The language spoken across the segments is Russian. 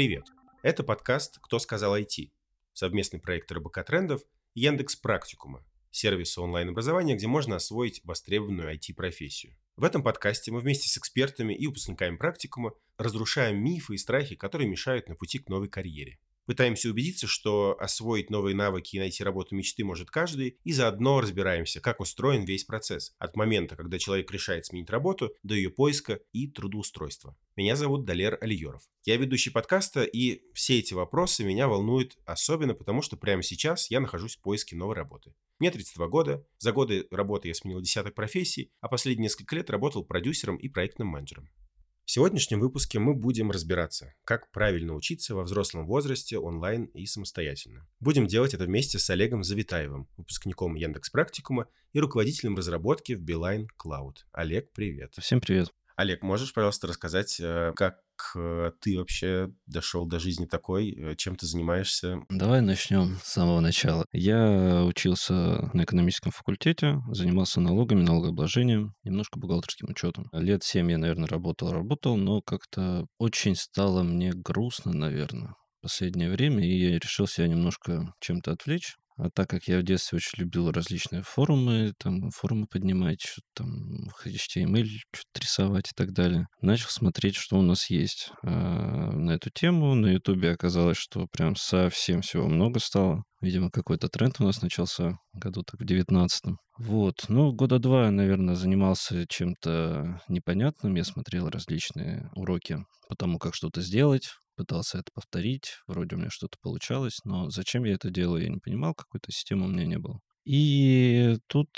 Привет! Это подкаст «Кто сказал IT?» Совместный проект РБК Трендов и Яндекс Практикума, сервиса онлайн-образования, где можно освоить востребованную IT-профессию. В этом подкасте мы вместе с экспертами и выпускниками практикума разрушаем мифы и страхи, которые мешают на пути к новой карьере. Пытаемся убедиться, что освоить новые навыки и найти работу мечты может каждый, и заодно разбираемся, как устроен весь процесс, от момента, когда человек решает сменить работу, до ее поиска и трудоустройства. Меня зовут Далер Алиеров. Я ведущий подкаста, и все эти вопросы меня волнуют особенно потому, что прямо сейчас я нахожусь в поиске новой работы. Мне 32 года, за годы работы я сменил десяток профессий, а последние несколько лет работал продюсером и проектным менеджером. В сегодняшнем выпуске мы будем разбираться, как правильно учиться во взрослом возрасте онлайн и самостоятельно. Будем делать это вместе с Олегом Завитаевым, выпускником Яндекс Практикума и руководителем разработки в Beeline Cloud. Олег, привет. Всем привет. Олег, можешь, пожалуйста, рассказать, э, как э, ты вообще дошел до жизни такой, э, чем ты занимаешься? Давай начнем с самого начала. Я учился на экономическом факультете, занимался налогами, налогообложением, немножко бухгалтерским учетом. Лет семь я, наверное, работал, работал, но как-то очень стало мне грустно, наверное, последнее время, и я решил себя немножко чем-то отвлечь. А так как я в детстве очень любил различные форумы, там форумы поднимать, что-то там HTML, что-то рисовать и так далее, начал смотреть, что у нас есть а, на эту тему. На Ютубе оказалось, что прям совсем всего много стало. Видимо, какой-то тренд у нас начался году так в девятнадцатом. Вот. Ну, года два, наверное, занимался чем-то непонятным. Я смотрел различные уроки по тому, как что-то сделать пытался это повторить, вроде у меня что-то получалось, но зачем я это делаю, я не понимал, какой-то системы у меня не было. И тут,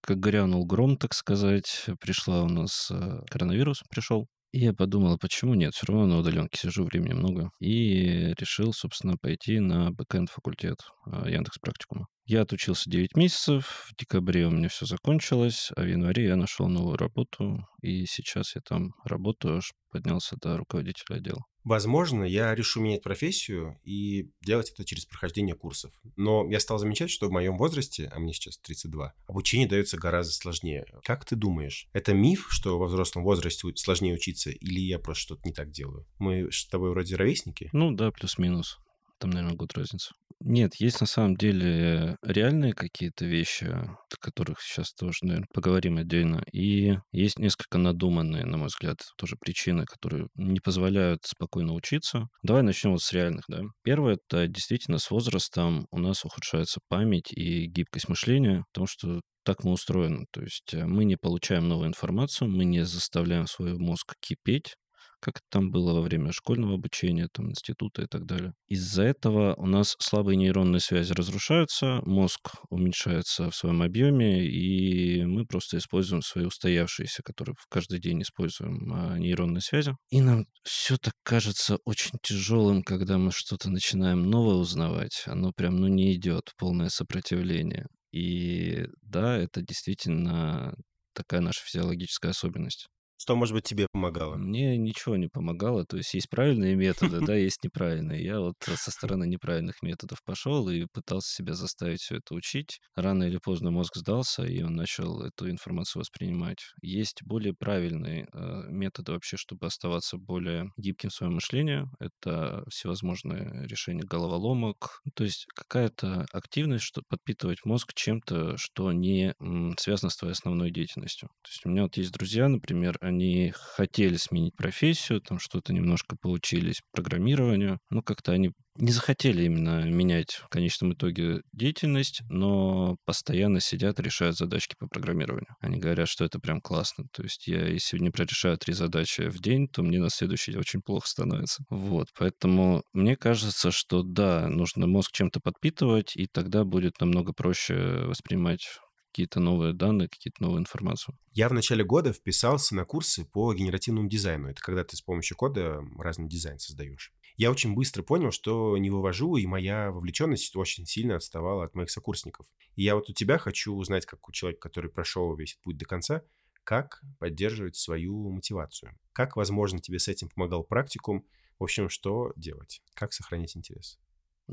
как грянул гром, так сказать, пришла у нас э, коронавирус, пришел. И я подумал, а почему нет? Все равно на удаленке сижу, времени много. И решил, собственно, пойти на бэкэнд факультет э, Яндекс Практикума. Я отучился 9 месяцев, в декабре у меня все закончилось, а в январе я нашел новую работу, и сейчас я там работаю, аж поднялся до руководителя отдела. Возможно, я решу менять профессию и делать это через прохождение курсов. Но я стал замечать, что в моем возрасте, а мне сейчас 32, обучение дается гораздо сложнее. Как ты думаешь, это миф, что во взрослом возрасте сложнее учиться, или я просто что-то не так делаю? Мы с тобой вроде ровесники? Ну да, плюс-минус. Там, наверное, год разница. Нет, есть на самом деле реальные какие-то вещи, о которых сейчас тоже, наверное, поговорим отдельно. И есть несколько надуманные, на мой взгляд, тоже причины, которые не позволяют спокойно учиться. Давай начнем вот с реальных, да. Первое, это действительно с возрастом у нас ухудшается память и гибкость мышления, потому что так мы устроены. То есть э, мы не получаем новую информацию, мы не заставляем свой мозг кипеть, как это там было во время школьного обучения, там, института и так далее. Из-за этого у нас слабые нейронные связи разрушаются, мозг уменьшается в своем объеме, и мы просто используем свои устоявшиеся, которые в каждый день используем, а, нейронные связи. И нам все так кажется очень тяжелым, когда мы что-то начинаем новое узнавать. Оно прям, ну, не идет, полное сопротивление. И да, это действительно такая наша физиологическая особенность. Что, может быть, тебе помогало? Мне ничего не помогало. То есть есть правильные методы, да, есть неправильные. Я вот со стороны неправильных методов пошел и пытался себя заставить все это учить. Рано или поздно мозг сдался, и он начал эту информацию воспринимать. Есть более правильные э, методы вообще, чтобы оставаться более гибким в своем мышлении. Это всевозможные решения головоломок. То есть какая-то активность, чтобы подпитывать мозг чем-то, что не связано с твоей основной деятельностью. То есть у меня вот есть друзья, например, они хотели сменить профессию, там что-то немножко получились программированию, но как-то они не захотели именно менять в конечном итоге деятельность, но постоянно сидят, решают задачки по программированию. Они говорят, что это прям классно. То есть я, если не прорешаю три задачи в день, то мне на следующий очень плохо становится. Вот, поэтому мне кажется, что да, нужно мозг чем-то подпитывать, и тогда будет намного проще воспринимать какие-то новые данные, какие-то новую информацию. Я в начале года вписался на курсы по генеративному дизайну. Это когда ты с помощью кода разный дизайн создаешь. Я очень быстро понял, что не вывожу, и моя вовлеченность очень сильно отставала от моих сокурсников. И я вот у тебя хочу узнать, как у человека, который прошел весь этот путь до конца, как поддерживать свою мотивацию. Как, возможно, тебе с этим помогал практикум. В общем, что делать? Как сохранить интерес?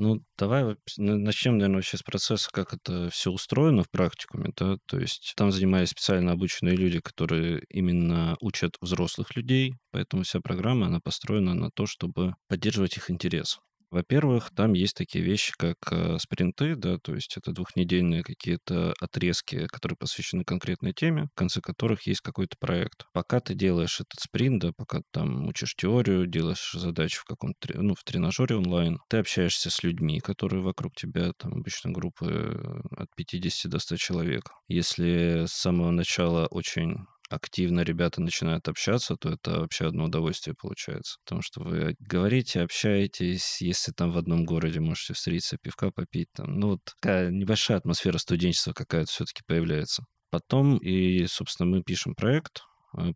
Ну, давай начнем, наверное, вообще с процесса, как это все устроено в практикуме, да, то есть там занимались специально обученные люди, которые именно учат взрослых людей, поэтому вся программа, она построена на то, чтобы поддерживать их интерес. Во-первых, там есть такие вещи, как э, спринты, да, то есть это двухнедельные какие-то отрезки, которые посвящены конкретной теме, в конце которых есть какой-то проект. Пока ты делаешь этот спринт, да, пока ты там учишь теорию, делаешь задачи в каком-то, ну, в тренажере онлайн, ты общаешься с людьми, которые вокруг тебя, там обычно группы э, от 50 до 100 человек. Если с самого начала очень активно ребята начинают общаться, то это вообще одно удовольствие получается. Потому что вы говорите, общаетесь, если там в одном городе можете встретиться, пивка попить, там, ну вот такая небольшая атмосфера студенчества какая-то все-таки появляется. Потом и, собственно, мы пишем проект,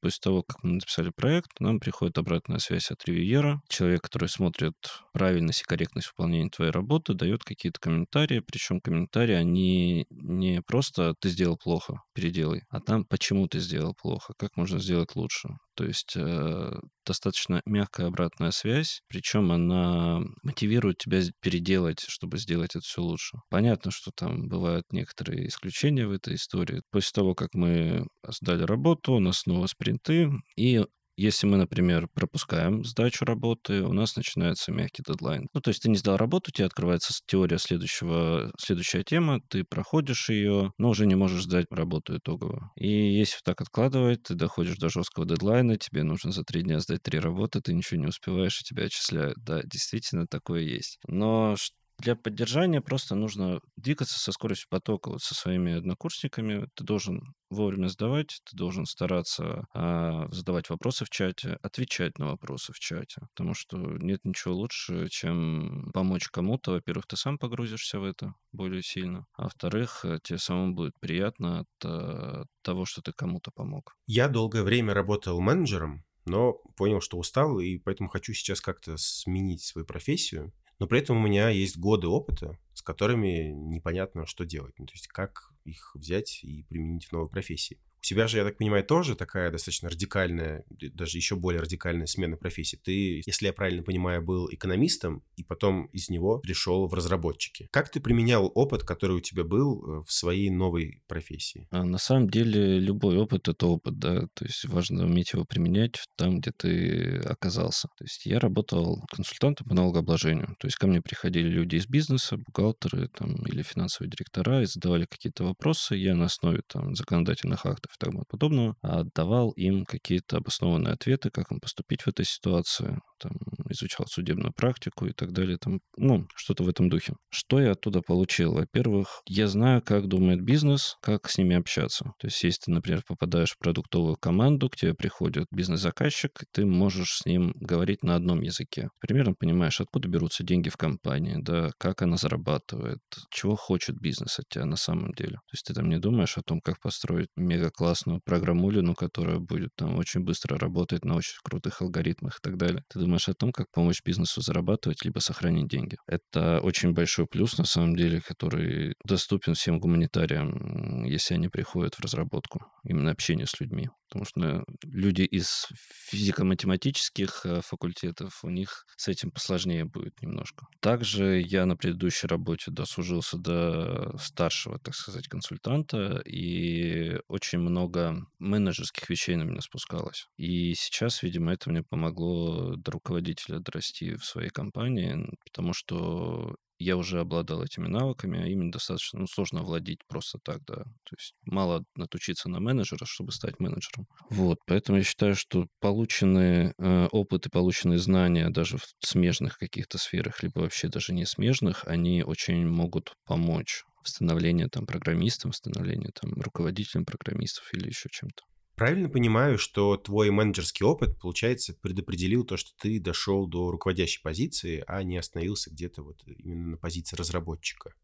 После того, как мы написали проект, нам приходит обратная связь от ревьера. Человек, который смотрит правильность и корректность выполнения твоей работы, дает какие-то комментарии. Причем комментарии, они не просто «ты сделал плохо, переделай», а там «почему ты сделал плохо, как можно сделать лучше». То есть э, достаточно мягкая обратная связь, причем она мотивирует тебя переделать, чтобы сделать это все лучше. Понятно, что там бывают некоторые исключения в этой истории. После того, как мы сдали работу, у нас снова спринты, и если мы, например, пропускаем сдачу работы, у нас начинается мягкий дедлайн. Ну, то есть ты не сдал работу, тебе открывается теория следующего, следующая тема, ты проходишь ее, но уже не можешь сдать работу итоговую. И если так откладывать, ты доходишь до жесткого дедлайна, тебе нужно за три дня сдать три работы, ты ничего не успеваешь, и тебя отчисляют. Да, действительно, такое есть. Но ш- для поддержания просто нужно двигаться со скоростью потока. Вот со своими однокурсниками ты должен вовремя сдавать, ты должен стараться а, задавать вопросы в чате, отвечать на вопросы в чате, потому что нет ничего лучше, чем помочь кому-то. Во-первых, ты сам погрузишься в это более сильно, а во-вторых, э, тебе самому будет приятно от э, того, что ты кому-то помог. Я долгое время работал менеджером, но понял, что устал, и поэтому хочу сейчас как-то сменить свою профессию. Но при этом у меня есть годы опыта, с которыми непонятно, что делать. Ну, то есть как их взять и применить в новой профессии. У тебя же, я так понимаю, тоже такая достаточно радикальная, даже еще более радикальная смена профессии. Ты, если я правильно понимаю, был экономистом, и потом из него пришел в разработчики. Как ты применял опыт, который у тебя был э, в своей новой профессии? А на самом деле любой опыт это опыт, да, то есть важно уметь его применять там, где ты оказался. То есть я работал консультантом по налогообложению, то есть ко мне приходили люди из бизнеса, бухгалтеры там или финансовые директора и задавали какие-то вопросы, я на основе там законодательных актов и тому подобного отдавал им какие-то обоснованные ответы, как им поступить в этой ситуации, там изучал судебную практику и так далее, там, ну, что-то в этом духе. Что я оттуда получил? Во-первых, я знаю, как думает бизнес, как с ними общаться. То есть, если ты, например, попадаешь в продуктовую команду, к тебе приходит бизнес-заказчик, ты можешь с ним говорить на одном языке. Примерно понимаешь, откуда берутся деньги в компании, да, как она зарабатывает, чего хочет бизнес от тебя на самом деле. То есть ты там не думаешь о том, как построить мега классную программулину, которая будет там очень быстро работать на очень крутых алгоритмах и так далее. Ты думаешь о том, как помочь бизнесу зарабатывать, либо сохранить деньги. Это очень большой плюс, на самом деле, который доступен всем гуманитариям, если они приходят в разработку. Именно общение с людьми. Потому что люди из физико-математических э, факультетов, у них с этим посложнее будет немножко. Также я на предыдущей работе дослужился до старшего, так сказать, консультанта, и очень много менеджерских вещей на меня спускалось. И сейчас, видимо, это мне помогло до руководителя дорасти в своей компании, потому что я уже обладал этими навыками, а ими достаточно ну, сложно овладеть просто так, да. То есть мало натучиться на менеджера, чтобы стать менеджером. Вот, поэтому я считаю, что полученный э, опыт и полученные знания даже в смежных каких-то сферах, либо вообще даже не смежных, они очень могут помочь в становлении там программистом, в становлении там руководителем программистов или еще чем-то. Правильно понимаю, что твой менеджерский опыт, получается, предопределил то, что ты дошел до руководящей позиции, а не остановился где-то вот именно на позиции разработчика.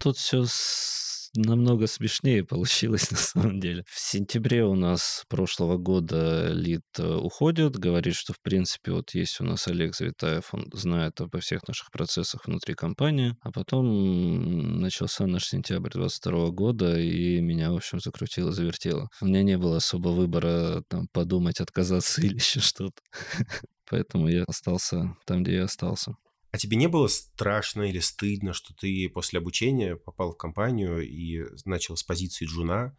Тут все намного смешнее получилось на самом деле. В сентябре у нас прошлого года лид э, уходит, говорит, что в принципе вот есть у нас Олег Завитаев, он знает обо всех наших процессах внутри компании, а потом начался наш сентябрь 22 года, и меня, в общем, закрутило, завертело. У меня не было особо выбора там подумать, отказаться или еще что-то. Поэтому я остался там, где я остался. А тебе не было страшно или стыдно, что ты после обучения попал в компанию и начал с позиции джуна?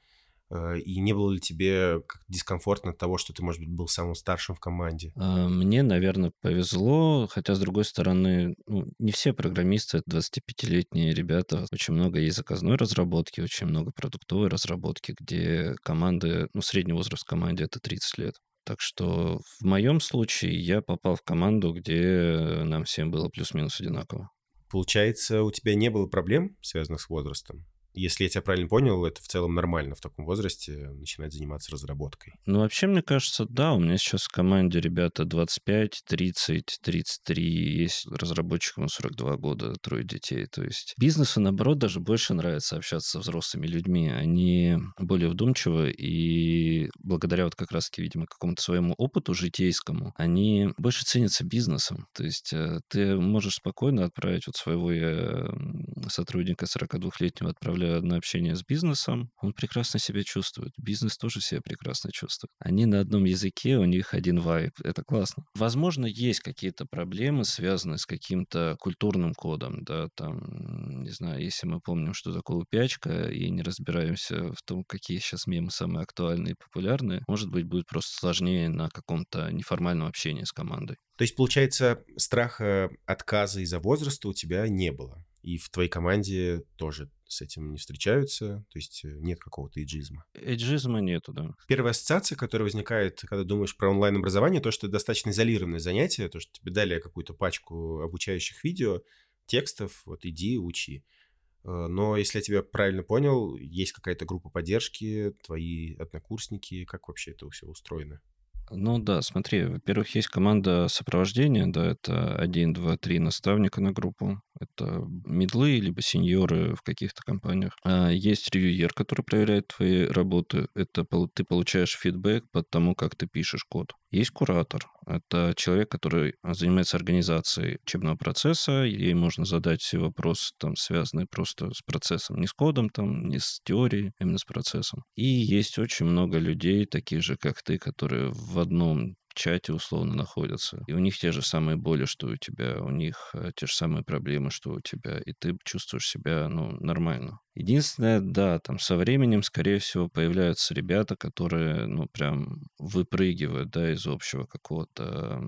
Э, и не было ли тебе дискомфортно от того, что ты, может быть, был самым старшим в команде? А, мне, наверное, повезло, хотя, с другой стороны, ну, не все программисты — это 25-летние ребята. Очень много есть заказной разработки, очень много продуктовой разработки, где команды, ну, средний возраст в команде — это 30 лет. Так что в моем случае я попал в команду, где нам всем было плюс-минус одинаково. Получается, у тебя не было проблем, связанных с возрастом? Если я тебя правильно понял, это в целом нормально в таком возрасте начинать заниматься разработкой. Ну, вообще, мне кажется, да. У меня сейчас в команде ребята 25, 30, 33. Есть разработчикам 42 года, трое детей. То есть бизнесу, наоборот, даже больше нравится общаться со взрослыми людьми. Они более вдумчивы и благодаря вот как раз-таки, видимо, какому-то своему опыту житейскому, они больше ценятся бизнесом. То есть э, ты можешь спокойно отправить вот своего э, сотрудника 42-летнего отправлять на общение с бизнесом, он прекрасно себя чувствует. Бизнес тоже себя прекрасно чувствует. Они на одном языке, у них один вайб. Это классно. Возможно, есть какие-то проблемы, связанные с каким-то культурным кодом, да, там, не знаю, если мы помним, что такое упячка, и не разбираемся в том, какие сейчас мемы самые актуальные и популярные, может быть, будет просто сложнее на каком-то неформальном общении с командой. То есть, получается, страха отказа из-за возраста у тебя не было? И в твоей команде тоже с этим не встречаются, то есть э, нет какого-то эйджизма. Эйджизма нету, да. Первая ассоциация, которая возникает, когда думаешь про онлайн-образование, то, что это достаточно изолированное занятие, то, что тебе дали какую-то пачку обучающих видео, текстов, вот иди, учи. Э, но если я тебя правильно понял, есть какая-то группа поддержки, твои однокурсники, как вообще это все устроено? Ну да, смотри, во-первых, есть команда сопровождения, да, это один, два, три наставника на группу. Это медлы, либо сеньоры в каких-то компаниях. А есть ревьюер, который проверяет твои работы. Это ты получаешь фидбэк по тому, как ты пишешь код. Есть куратор. Это человек, который занимается организацией учебного процесса. Ей можно задать все вопросы, там, связанные просто с процессом. Не с кодом, там, не с теорией, а именно с процессом. И есть очень много людей, таких же, как ты, которые в одном чате условно находятся. И у них те же самые боли, что у тебя, у них э, те же самые проблемы, что у тебя, и ты чувствуешь себя, ну, нормально. Единственное, да, там со временем, скорее всего, появляются ребята, которые, ну, прям выпрыгивают, да, из общего какого-то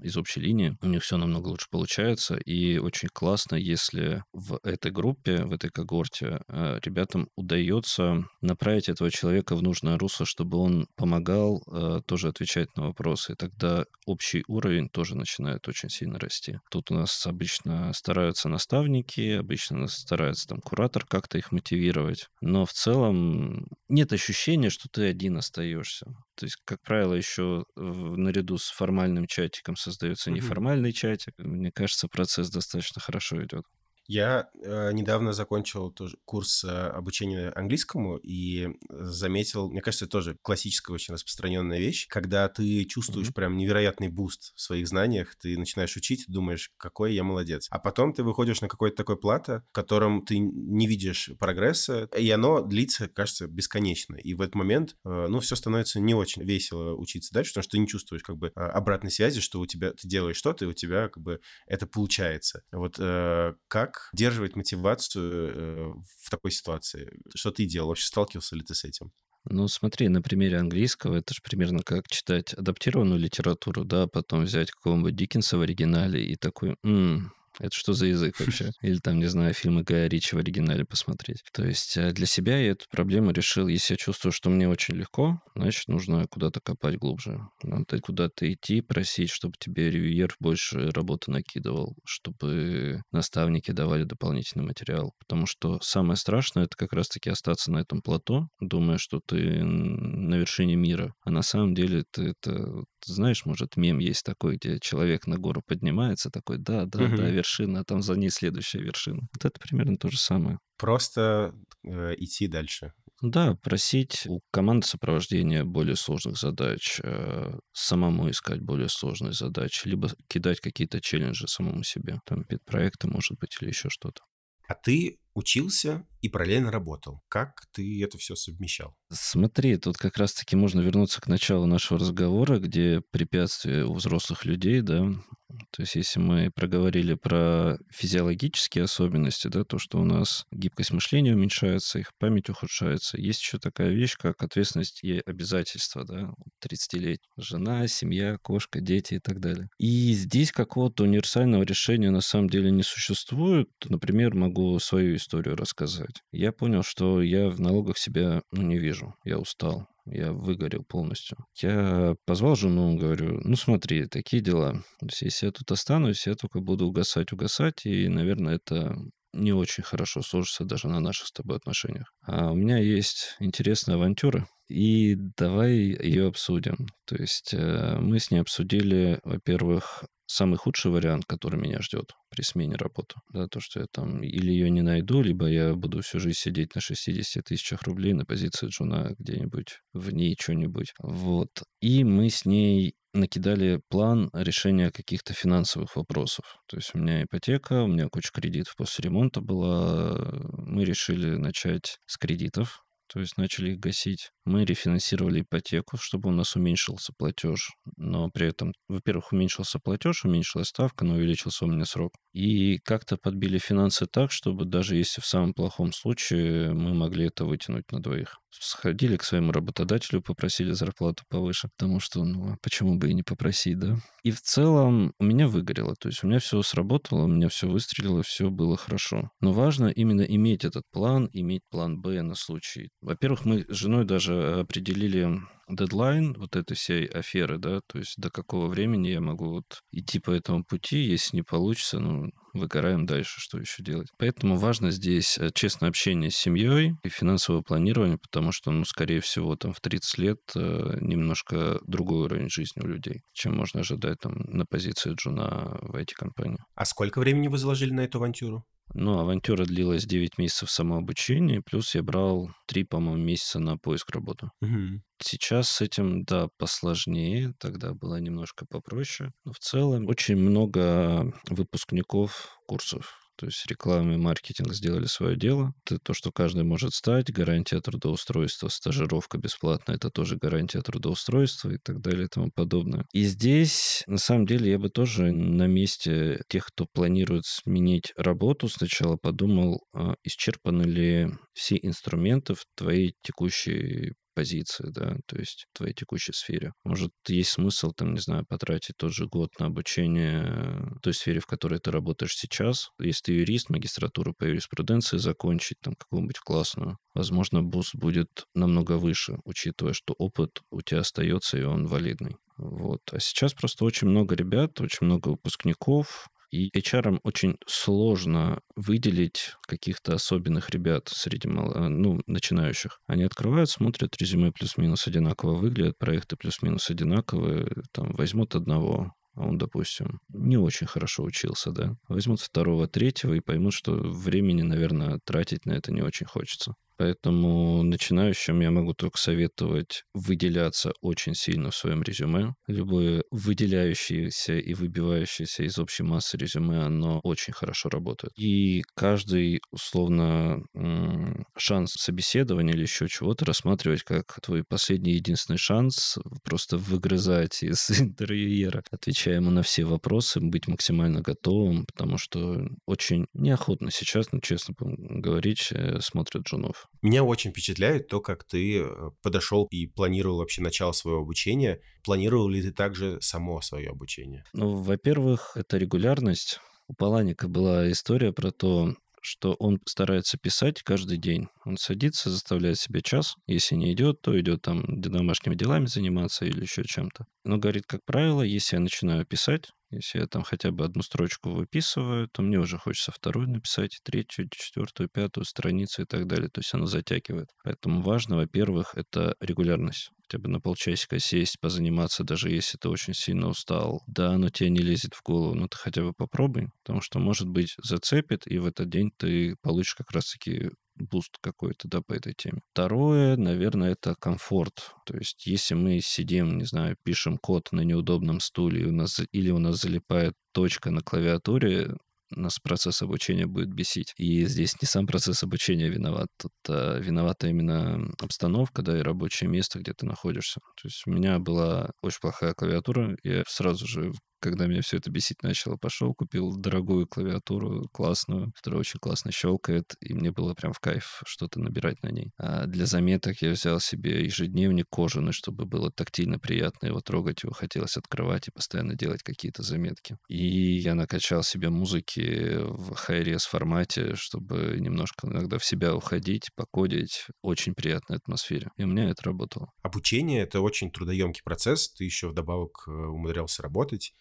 из общей линии, у них все намного лучше получается, и очень классно, если в этой группе, в этой когорте э, ребятам удается направить этого человека в нужное русло, чтобы он помогал э, тоже отвечать на вопросы, и тогда общий уровень тоже начинает очень сильно расти. Тут у нас обычно стараются наставники, обычно старается там куратор как-то их мотивировать, но в целом нет ощущения, что ты один остаешься. То есть, как правило, еще наряду с формальным чатиком создается неформальный чатик. Мне кажется, процесс достаточно хорошо идет. Я э, недавно закончил тоже курс э, обучения английскому и заметил, мне кажется, тоже классическая очень распространенная вещь, когда ты чувствуешь mm-hmm. прям невероятный буст в своих знаниях, ты начинаешь учить, думаешь, какой я молодец. А потом ты выходишь на какое-то такое плато, в котором ты не видишь прогресса, и оно длится, кажется, бесконечно. И в этот момент, э, ну, все становится не очень весело учиться дальше, потому что ты не чувствуешь как бы а, обратной связи, что у тебя ты делаешь что-то, и у тебя как бы это получается. Вот э, как как удерживать мотивацию э, в такой ситуации? Что ты делал? Вообще сталкивался ли ты с этим? Ну, смотри, на примере английского это же примерно как читать адаптированную литературу, да, потом взять какого-нибудь Диккенса в оригинале и такой, м-м, это что за язык вообще? Или там, не знаю, фильмы Гая Ричи в оригинале посмотреть. То есть э, для себя я эту проблему решил, если я чувствую, что мне очень легко, значит, нужно куда-то копать глубже. Надо куда-то идти, просить, чтобы тебе ревьюер больше работы накидывал, чтобы наставники давали дополнительный материал. Потому что самое страшное — это как раз-таки остаться на этом плато, думая, что ты на вершине мира. А на самом деле ты это знаешь, может, мем есть такой, где человек на гору поднимается, такой, да, да, да, вершина, а там за ней следующая вершина. Вот это примерно то же самое. Просто э, идти дальше. Да, просить у команды сопровождения более сложных задач, э, самому искать более сложные задачи, либо кидать какие-то челленджи самому себе, там, проекты, может быть, или еще что-то. А ты учился и параллельно работал. Как ты это все совмещал? Смотри, тут как раз-таки можно вернуться к началу нашего разговора, где препятствия у взрослых людей, да, то есть если мы проговорили про физиологические особенности, да, то, что у нас гибкость мышления уменьшается, их память ухудшается, есть еще такая вещь, как ответственность и обязательства, да, 30 лет жена, семья, кошка, дети и так далее. И здесь какого-то универсального решения на самом деле не существует. Например, могу свою историю рассказать. Я понял, что я в налогах себя ну, не вижу, я устал я выгорел полностью. Я позвал жену, говорю, ну смотри, такие дела. Если я тут останусь, я только буду угасать, угасать, и, наверное, это не очень хорошо сложится даже на наших с тобой отношениях. А у меня есть интересная авантюра, и давай ее обсудим. То есть э, мы с ней обсудили, во-первых, самый худший вариант, который меня ждет при смене работы. Да, то, что я там или ее не найду, либо я буду всю жизнь сидеть на 60 тысячах рублей на позиции джуна где-нибудь в ней что-нибудь. Вот. И мы с ней накидали план решения каких-то финансовых вопросов. То есть у меня ипотека, у меня куча кредитов после ремонта была. Мы решили начать с кредитов, то есть начали их гасить. Мы рефинансировали ипотеку, чтобы у нас уменьшился платеж, но при этом, во-первых, уменьшился платеж, уменьшилась ставка, но увеличился у меня срок. И как-то подбили финансы так, чтобы даже если в самом плохом случае мы могли это вытянуть на двоих. Сходили к своему работодателю, попросили зарплату повыше, потому что, ну, а почему бы и не попросить, да? И в целом у меня выгорело, то есть у меня все сработало, у меня все выстрелило, все было хорошо. Но важно именно иметь этот план, иметь план Б на случай. Во-первых, мы с женой даже определили дедлайн вот этой всей аферы, да, то есть до какого времени я могу вот идти по этому пути, если не получится, ну, выгораем дальше, что еще делать. Поэтому важно здесь э, честное общение с семьей и финансовое планирование, потому что, ну, скорее всего, там в 30 лет э, немножко другой уровень жизни у людей, чем можно ожидать там на позиции джуна в IT-компании. А сколько времени вы заложили на эту авантюру? Ну, авантюра длилась 9 месяцев самообучения, плюс я брал 3, по-моему, месяца на поиск работы. Угу. Сейчас с этим, да, посложнее, тогда было немножко попроще. Но в целом очень много выпускников курсов то есть реклама и маркетинг сделали свое дело. Это то, что каждый может стать. Гарантия трудоустройства, стажировка бесплатная, это тоже гарантия трудоустройства и так далее и тому подобное. И здесь, на самом деле, я бы тоже на месте тех, кто планирует сменить работу, сначала подумал, а исчерпаны ли все инструменты в твоей текущей позиции, да, то есть в твоей текущей сфере. Может, есть смысл, там, не знаю, потратить тот же год на обучение той сфере, в которой ты работаешь сейчас. Если ты юрист, магистратуру по юриспруденции закончить, там, какую-нибудь классную, возможно, буст будет намного выше, учитывая, что опыт у тебя остается, и он валидный. Вот. А сейчас просто очень много ребят, очень много выпускников, и HR очень сложно выделить каких-то особенных ребят среди э, ну, начинающих. Они открывают, смотрят, резюме плюс-минус одинаково выглядят, проекты плюс-минус одинаковые, там возьмут одного, а он, допустим, не очень хорошо учился, да, возьмут второго, третьего и поймут, что времени, наверное, тратить на это не очень хочется. Поэтому начинающим я могу только советовать выделяться очень сильно в своем резюме. Любое выделяющееся и выбивающееся из общей массы резюме, оно очень хорошо работает. И каждый, условно, шанс собеседования или еще чего-то рассматривать как твой последний единственный шанс просто выгрызать из интервьюера, отвечая ему на все вопросы, быть максимально готовым, потому что очень неохотно сейчас, ну, честно говорить, э, смотрят джунов. Меня очень впечатляет то, как ты э, подошел и планировал вообще начало своего обучения. Планировал ли ты также само свое обучение? Ну, во-первых, это регулярность. У Паланика была история про то, что он старается писать каждый день. Он садится, заставляет себе час. Если не идет, то идет там домашними делами заниматься или еще чем-то. Но говорит, как правило, если я начинаю писать, если я там хотя бы одну строчку выписываю, то мне уже хочется вторую написать, третью, четвертую, пятую страницу и так далее. То есть оно затягивает. Поэтому важно, во-первых, это регулярность. Хотя бы на полчасика сесть, позаниматься, даже если ты очень сильно устал. Да, оно тебе не лезет в голову, но ты хотя бы попробуй, потому что, может быть, зацепит, и в этот день ты получишь как раз-таки буст какой-то, да, по этой теме. Второе, наверное, это комфорт. То есть, если мы сидим, не знаю, пишем код на неудобном стуле, и у нас, или у нас залипает точка на клавиатуре, нас процесс обучения будет бесить. И здесь не сам процесс обучения виноват, тут а, виновата именно обстановка, да, и рабочее место, где ты находишься. То есть у меня была очень плохая клавиатура, я сразу же когда меня все это бесить начало, пошел, купил дорогую клавиатуру, классную, которая очень классно щелкает, и мне было прям в кайф что-то набирать на ней. А для заметок я взял себе ежедневник кожаный, чтобы было тактильно приятно его трогать, его хотелось открывать и постоянно делать какие-то заметки. И я накачал себе музыки в high формате, чтобы немножко иногда в себя уходить, покодить. Очень приятной атмосфере. И у меня это работало. Обучение — это очень трудоемкий процесс. Ты еще вдобавок э, умудрялся работать.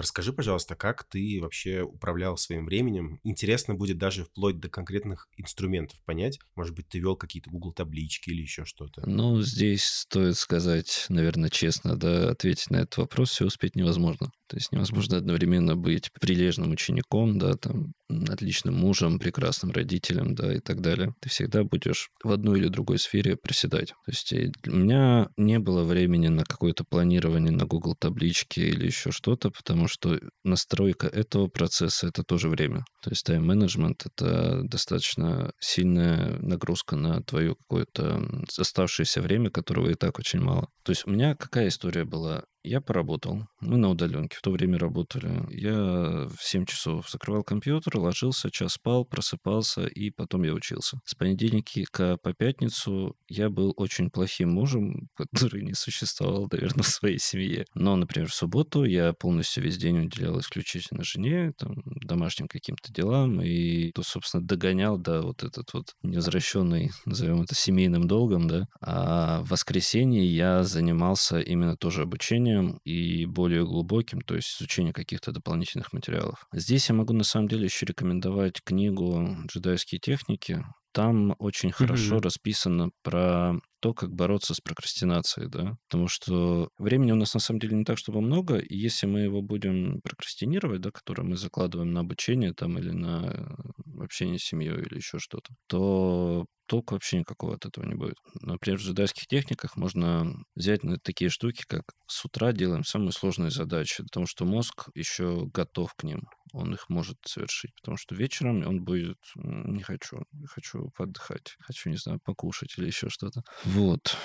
Расскажи, пожалуйста, как ты вообще управлял своим временем? Интересно будет даже вплоть до конкретных инструментов понять. Может быть, ты вел какие-то Google таблички или еще что-то? Ну, здесь стоит сказать, наверное, честно, да, ответить на этот вопрос все успеть невозможно. То есть невозможно одновременно быть прилежным учеником, да, там, отличным мужем, прекрасным родителем, да, и так далее. Ты всегда будешь в одной или другой сфере проседать. То есть у меня не было времени на какое-то планирование на Google таблички или еще что-то, потому что настройка этого процесса — это тоже время. То есть тайм-менеджмент — это достаточно сильная нагрузка на твое какое-то оставшееся время, которого и так очень мало. То есть у меня какая история была? Я поработал. Мы на удаленке в то время работали. Я в 7 часов закрывал компьютер, ложился, час спал, просыпался, и потом я учился. С понедельника по пятницу я был очень плохим мужем, который не существовал, наверное, в своей семье. Но, например, в субботу я полностью весь день уделял исключительно жене, там, домашним каким-то делам, и, то, собственно, догонял, да, вот этот вот невозвращенный, назовем это, семейным долгом, да. А в воскресенье я занимался именно тоже обучением, изучением и более глубоким, то есть изучение каких-то дополнительных материалов. Здесь я могу на самом деле еще рекомендовать книгу «Джедайские техники». Там очень хорошо mm-hmm. расписано про то, как бороться с прокрастинацией, да, потому что времени у нас на самом деле не так, чтобы много, и если мы его будем прокрастинировать, да, которое мы закладываем на обучение там или на э, общение с семьей или еще что-то, то толку вообще никакого от этого не будет. Например, в джедайских техниках можно взять на такие штуки, как с утра делаем самые сложные задачи, потому что мозг еще готов к ним, он их может совершить, потому что вечером он будет не хочу, хочу отдыхать, хочу, не знаю, покушать или еще что-то. Вот.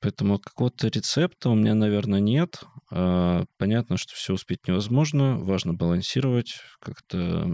Поэтому какого-то рецепта у меня, наверное, нет. А, понятно, что все успеть невозможно. Важно балансировать как-то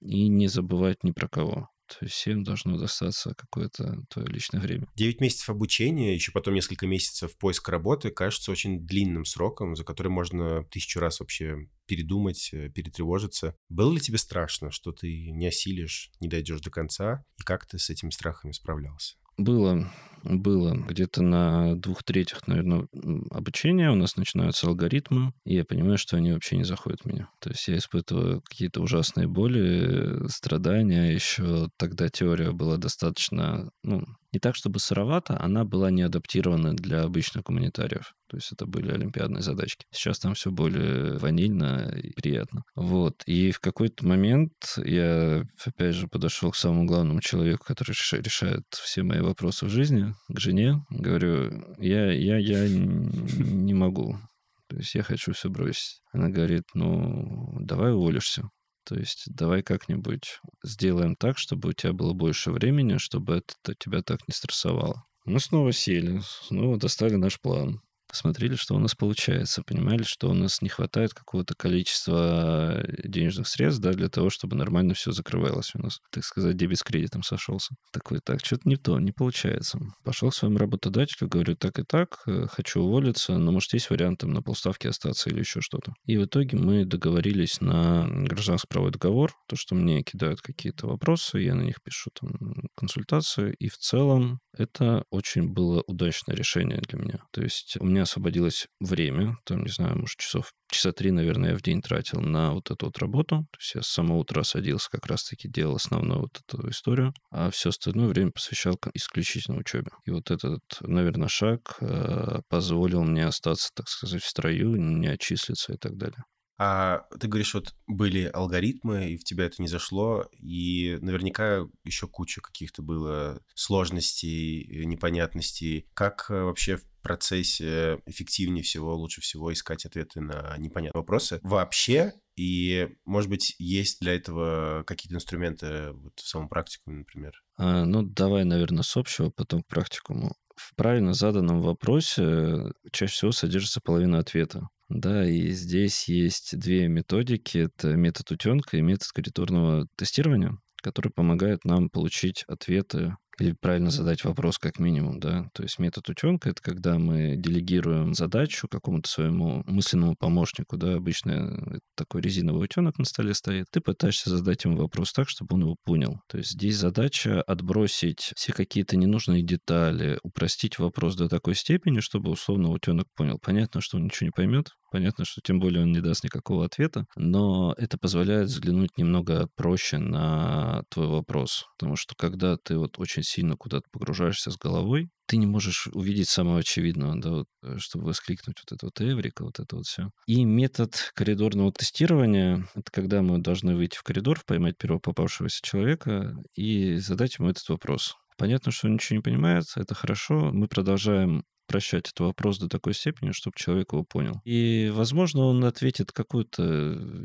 и не забывать ни про кого. То есть всем должно достаться какое-то твое личное время. Девять месяцев обучения, еще потом несколько месяцев поиска работы, кажется очень длинным сроком, за который можно тысячу раз вообще передумать, э, перетревожиться. Было ли тебе страшно, что ты не осилишь, не дойдешь до конца? И как ты с этими страхами справлялся? Было, было. Где-то на двух третьих, наверное, обучения у нас начинаются алгоритмы, и я понимаю, что они вообще не заходят в меня. То есть я испытываю какие-то ужасные боли, страдания. Еще тогда теория была достаточно, ну, не так, чтобы сыровата, она была не адаптирована для обычных гуманитариев. То есть это были олимпиадные задачки. Сейчас там все более ванильно и приятно. Вот. И в какой-то момент я, опять же, подошел к самому главному человеку, который решает все мои вопросы в жизни, к жене. Говорю, я, я, я не могу. То есть я хочу все бросить. Она говорит, ну, давай уволишься. То есть давай как-нибудь сделаем так, чтобы у тебя было больше времени, чтобы это тебя так не стрессовало. Мы снова сели, снова достали наш план смотрели, что у нас получается, понимали, что у нас не хватает какого-то количества э, денежных средств, да, для того, чтобы нормально все закрывалось у нас. Так сказать, дебет с кредитом сошелся. Такой, так, что-то не то, не получается. Пошел к своему работодателю, говорю, так и так, э, хочу уволиться, но, может, есть вариант там на полставки остаться или еще что-то. И в итоге мы договорились на гражданский правовой договор, то, что мне кидают какие-то вопросы, я на них пишу там консультацию, и в целом это очень было удачное решение для меня. То есть у меня освободилось время, там, не знаю, может, часов, часа три, наверное, я в день тратил на вот эту вот работу. То есть я с самого утра садился, как раз-таки делал основную вот эту историю, а все остальное время посвящал исключительно учебе. И вот этот, наверное, шаг э, позволил мне остаться, так сказать, в строю, не отчислиться и так далее. А ты говоришь, вот были алгоритмы, и в тебя это не зашло, и наверняка еще куча каких-то было сложностей, непонятностей. Как э, вообще в процессе эффективнее всего, лучше всего искать ответы на непонятные вопросы? Вообще И, может быть, есть для этого какие-то инструменты вот в самом практикуме, например? А, ну, давай, наверное, с общего, потом к практикуму. В правильно заданном вопросе чаще всего содержится половина ответа. Да, и здесь есть две методики. Это метод утенка и метод коридорного тестирования, который помогает нам получить ответы или правильно задать вопрос как минимум, да. То есть метод утенка — это когда мы делегируем задачу какому-то своему мысленному помощнику, да. Обычно такой резиновый утенок на столе стоит. Ты пытаешься задать ему вопрос так, чтобы он его понял. То есть здесь задача отбросить все какие-то ненужные детали, упростить вопрос до такой степени, чтобы условно утенок понял. Понятно, что он ничего не поймет, Понятно, что тем более он не даст никакого ответа, но это позволяет взглянуть немного проще на твой вопрос. Потому что когда ты вот очень сильно куда-то погружаешься с головой, ты не можешь увидеть самого очевидного, да, вот, э, чтобы воскликнуть вот это вот эврика, вот это вот все. И метод коридорного тестирования — это когда мы должны выйти в коридор, поймать первого попавшегося человека и задать ему этот вопрос. Понятно, что он ничего не понимает, это хорошо. Мы продолжаем прощать этот вопрос до такой степени, чтобы человек его понял. И, возможно, он ответит какую-то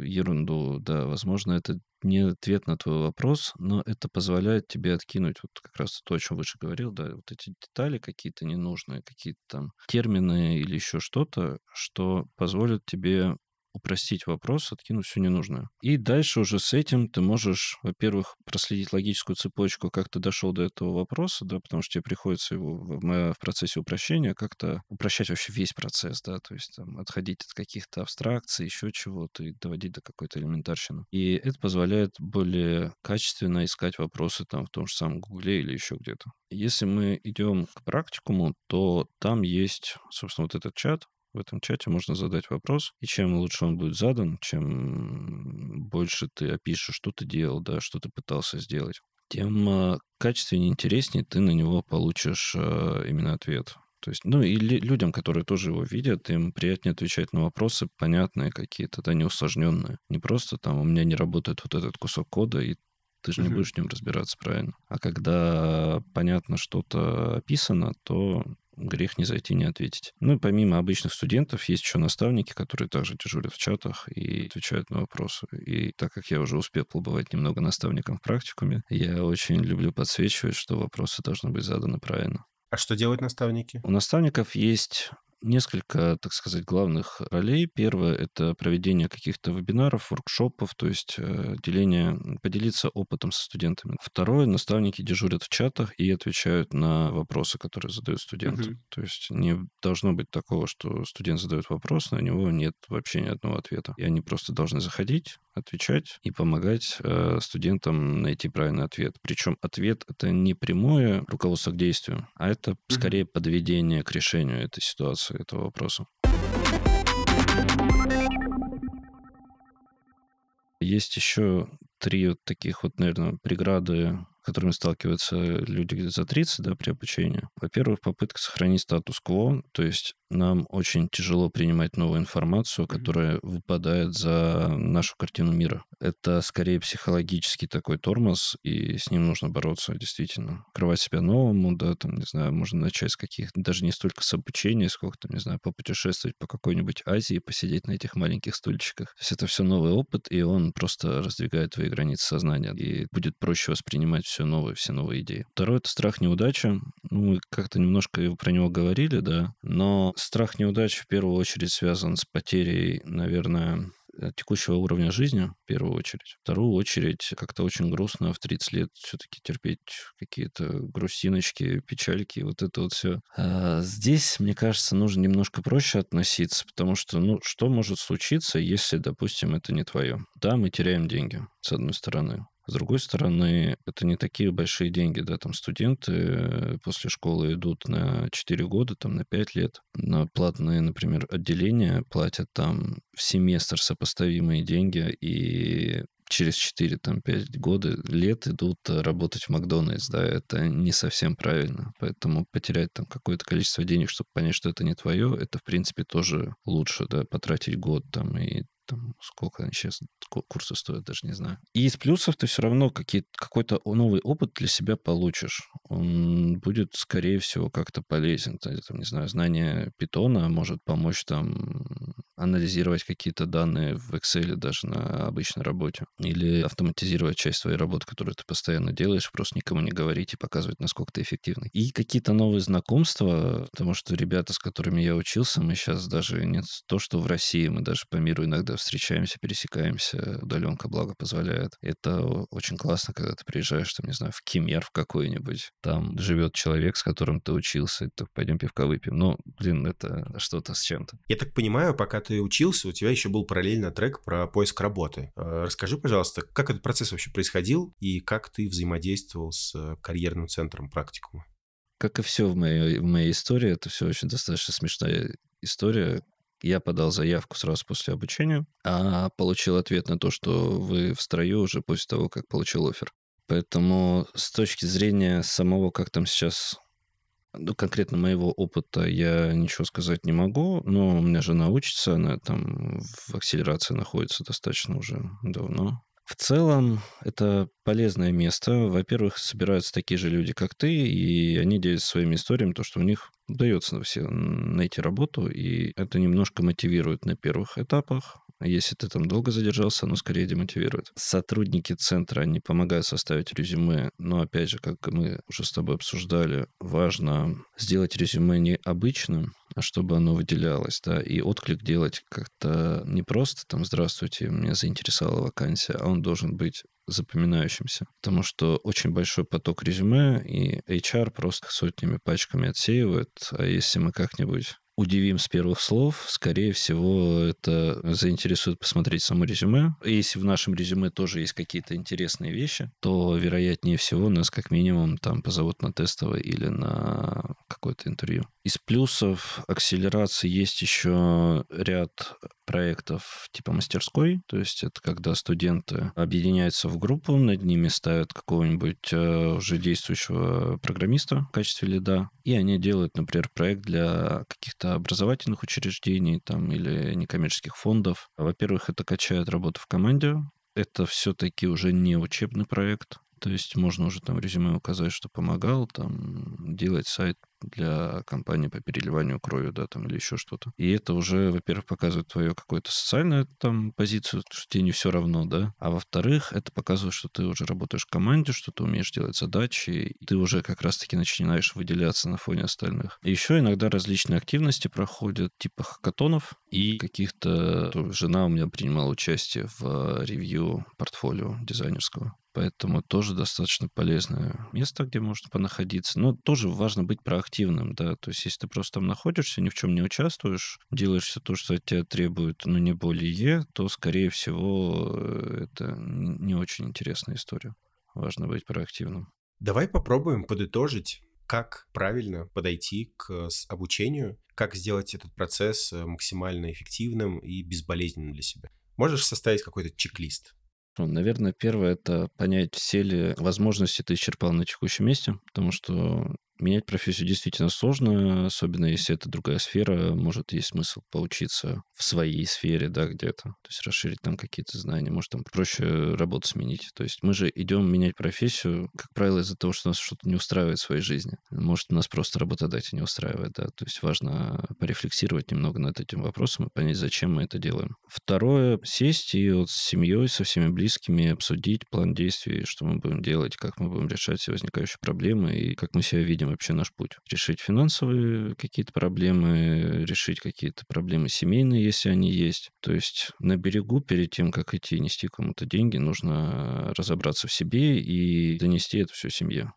ерунду, да, возможно, это не ответ на твой вопрос, но это позволяет тебе откинуть вот как раз то, о чем выше говорил, да, вот эти детали какие-то ненужные, какие-то там термины или еще что-то, что позволит тебе упростить вопрос, откинуть все ненужное. И дальше уже с этим ты можешь, во-первых, проследить логическую цепочку, как ты дошел до этого вопроса, да, потому что тебе приходится его в, в процессе упрощения как-то упрощать вообще весь процесс, да, то есть там, отходить от каких-то абстракций, еще чего-то и доводить до какой-то элементарщины. И это позволяет более качественно искать вопросы там в том же самом Гугле или еще где-то. Если мы идем к практикуму, то там есть, собственно, вот этот чат, в этом чате можно задать вопрос, и чем лучше он будет задан, чем больше ты опишешь, что ты делал, да, что ты пытался сделать, тем э, качественнее, интереснее ты на него получишь э, именно ответ. То есть, ну, и людям, которые тоже его видят, им приятнее отвечать на вопросы понятные какие-то, да, не усложненные. Не просто там у меня не работает вот этот кусок кода, и ты же не будешь в нем разбираться правильно. А когда понятно что-то описано, то грех не зайти, не ответить. Ну и помимо обычных студентов есть еще наставники, которые также дежурят в чатах и отвечают на вопросы. И так как я уже успел побывать немного наставником в практикуме, я очень люблю подсвечивать, что вопросы должны быть заданы правильно. А что делают наставники? У наставников есть несколько, так сказать, главных ролей. Первое — это проведение каких-то вебинаров, воркшопов, то есть э, деление, поделиться опытом со студентами. Второе — наставники дежурят в чатах и отвечают на вопросы, которые задают студенты. Угу. То есть не должно быть такого, что студент задает вопрос, на него нет вообще ни одного ответа. И они просто должны заходить, отвечать и помогать э, студентам найти правильный ответ. Причем ответ это не прямое руководство к действию, а это скорее подведение к решению этой ситуации, этого вопроса. Есть еще три вот таких вот, наверное, преграды которыми сталкиваются люди за 30 да, при обучении. Во-первых, попытка сохранить статус-кво, то есть нам очень тяжело принимать новую информацию, которая выпадает за нашу картину мира. Это скорее психологический такой тормоз, и с ним нужно бороться действительно. Открывать себя новому, да, там, не знаю, можно начать с каких-то, даже не столько с обучения, сколько, там, не знаю, попутешествовать по какой-нибудь Азии, посидеть на этих маленьких стульчиках. То есть это все новый опыт, и он просто раздвигает твои границы сознания, и будет проще воспринимать все новое, все новые идеи. Второе — это страх неудачи. Ну, мы как-то немножко про него говорили, да, но страх неудачи в первую очередь связан с потерей, наверное, э, текущего уровня жизни, в первую очередь. В вторую очередь, как-то очень грустно в 30 лет все-таки терпеть какие-то грустиночки, печальки, вот это вот все. А здесь, мне кажется, нужно немножко проще относиться, потому что, ну, что может случиться, если, допустим, это не твое? Да, мы теряем деньги, с одной стороны. С другой стороны, это не такие большие деньги, да, там студенты э, после школы идут на 4 года, там на 5 лет, на платные, например, отделения платят там в семестр сопоставимые деньги, и через 4, там, 5 года, лет идут работать в Макдональдс, да, это не совсем правильно. Поэтому потерять там какое-то количество денег, чтобы понять, что это не твое, это, в принципе, тоже лучше, да, потратить год там и там, сколько они сейчас курсы стоят, даже не знаю. И из плюсов ты все равно какие, какой-то новый опыт для себя получишь. Он будет, скорее всего, как-то полезен. Там, не знаю, знание питона может помочь там анализировать какие-то данные в Excel даже на обычной работе. Или автоматизировать часть своей работы, которую ты постоянно делаешь, просто никому не говорить и показывать, насколько ты эффективный. И какие-то новые знакомства, потому что ребята, с которыми я учился, мы сейчас даже не то, что в России, мы даже по миру иногда встречаемся, пересекаемся, удаленка благо позволяет. Это очень классно, когда ты приезжаешь, там, не знаю, в Кемер в какой-нибудь, там живет человек, с которым ты учился, и ты пойдем пивка выпьем. Ну, блин, это что-то с чем-то. Я так понимаю, пока учился, у тебя еще был параллельно трек про поиск работы. Э, расскажи, пожалуйста, как этот процесс вообще происходил и как ты взаимодействовал с э, карьерным центром практикума? Как и все в моей, в моей истории, это все очень достаточно смешная история. Я подал заявку сразу после обучения, а получил ответ на то, что вы в строю уже после того, как получил офер. Поэтому с точки зрения самого, как там сейчас ну, конкретно моего опыта я ничего сказать не могу, но у меня жена учится, она там в акселерации находится достаточно уже давно. В целом, это полезное место. Во-первых, собираются такие же люди, как ты, и они делятся своими историями, то, что у них удается все найти работу, и это немножко мотивирует на первых этапах. Если ты там долго задержался, оно скорее демотивирует. Сотрудники центра, они помогают составить резюме, но опять же, как мы уже с тобой обсуждали, важно сделать резюме не обычным, а чтобы оно выделялось, да, и отклик делать как-то не просто там «Здравствуйте, меня заинтересовала вакансия», а он должен быть запоминающимся. Потому что очень большой поток резюме, и HR просто сотнями пачками отсеивает. А если мы как-нибудь удивим с первых слов, скорее всего, это заинтересует посмотреть само резюме. Если в нашем резюме тоже есть какие-то интересные вещи, то, вероятнее всего, нас как минимум там позовут на тестовое или на какое-то интервью. Из плюсов акселерации есть еще ряд проектов типа мастерской, то есть это когда студенты объединяются в группу, над ними ставят какого-нибудь э, уже действующего программиста в качестве лида, и они делают, например, проект для каких-то образовательных учреждений там или некоммерческих фондов. Во-первых, это качает работу в команде, это все-таки уже не учебный проект, то есть можно уже там резюме указать, что помогал, там делать сайт для компании по переливанию крови, да, там, или еще что-то. И это уже, во-первых, показывает твою какую-то социальную там позицию, что тебе не все равно, да, а во-вторых, это показывает, что ты уже работаешь в команде, что ты умеешь делать задачи, и ты уже как раз-таки начинаешь выделяться на фоне остальных. И еще иногда различные активности проходят, типа хакатонов и каких-то... Жена у меня принимала участие в ревью портфолио дизайнерского. Поэтому тоже достаточно полезное место, где можно понаходиться. Но тоже важно быть проактивным, да. То есть, если ты просто там находишься, ни в чем не участвуешь, делаешь все то, что от тебя требует, но не более, то, скорее всего, э, это не очень интересная история. Важно быть проактивным. Давай попробуем подытожить, как правильно подойти к обучению, как сделать этот процесс э, максимально эффективным и безболезненным для себя. Можешь составить какой-то чек-лист? Ну, наверное, первое это понять, все ли возможности ты исчерпал на текущем месте, потому что Менять профессию действительно сложно, особенно если это другая сфера. Может, есть смысл поучиться в своей сфере, да, где-то. То есть расширить там какие-то знания. Может, там проще работу сменить. То есть мы же идем менять профессию, как правило, из-за того, что нас что-то не устраивает в своей жизни. Может, нас просто работодатель не устраивает, да. То есть важно порефлексировать немного над этим вопросом и понять, зачем мы это делаем. Второе, сесть и вот с семьей, со всеми близкими обсудить план действий, что мы будем делать, как мы будем решать все возникающие проблемы и как мы себя видим вообще наш путь. Решить финансовые какие-то проблемы, решить какие-то проблемы семейные, если они есть. То есть на берегу перед тем, как идти нести кому-то деньги, нужно разобраться в себе и донести это все семье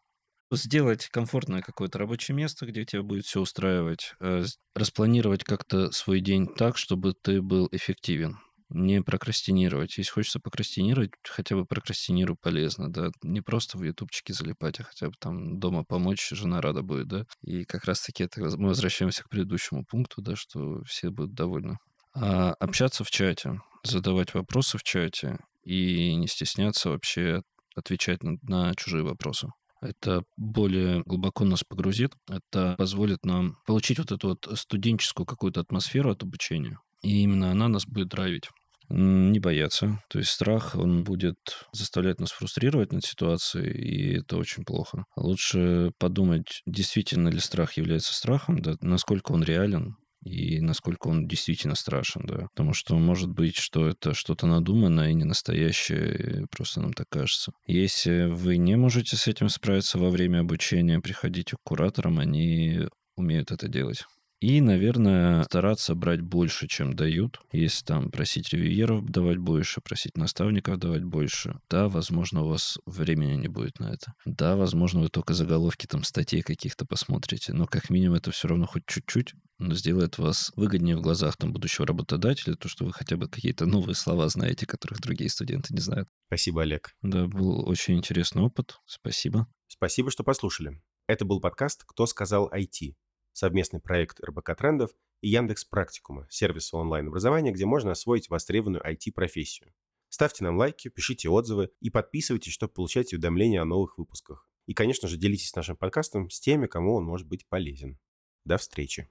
сделать комфортное какое-то рабочее место, где тебя будет все устраивать, э, распланировать как-то свой день так, чтобы ты был эффективен не прокрастинировать. Если хочется прокрастинировать, хотя бы прокрастинирую полезно, да. Не просто в ютубчике залипать, а хотя бы там дома помочь, жена рада будет, да. И как раз-таки это мы возвращаемся к предыдущему пункту, да, что все будут довольны. А общаться в чате, задавать вопросы в чате и не стесняться вообще отвечать на, на чужие вопросы. Это более глубоко нас погрузит. Это позволит нам получить вот эту вот студенческую какую-то атмосферу от обучения. И именно она нас будет драйвить. Не бояться. То есть страх, он будет заставлять нас фрустрировать над ситуацией, и это очень плохо. Лучше подумать, действительно ли страх является страхом, да, насколько он реален, и насколько он действительно страшен, да. Потому что может быть, что это что-то надуманное и не настоящее, просто нам так кажется. Если вы не можете с этим справиться во время обучения, приходите к кураторам, они умеют это делать. И, наверное, стараться брать больше, чем дают. Если там просить ревьюеров давать больше, просить наставников давать больше. Да, возможно, у вас времени не будет на это. Да, возможно, вы только заголовки там статей каких-то посмотрите. Но как минимум это все равно хоть чуть-чуть сделает вас выгоднее в глазах там будущего работодателя, то, что вы хотя бы какие-то новые слова знаете, которых другие студенты не знают. Спасибо, Олег. Да, был очень интересный опыт. Спасибо. Спасибо, что послушали. Это был подкаст «Кто сказал IT?» Совместный проект РБК Трендов и Яндекс Практикума, сервиса онлайн-образования, где можно освоить востребованную IT-профессию. Ставьте нам лайки, пишите отзывы и подписывайтесь, чтобы получать уведомления о новых выпусках. И, конечно же, делитесь нашим подкастом с теми, кому он может быть полезен. До встречи.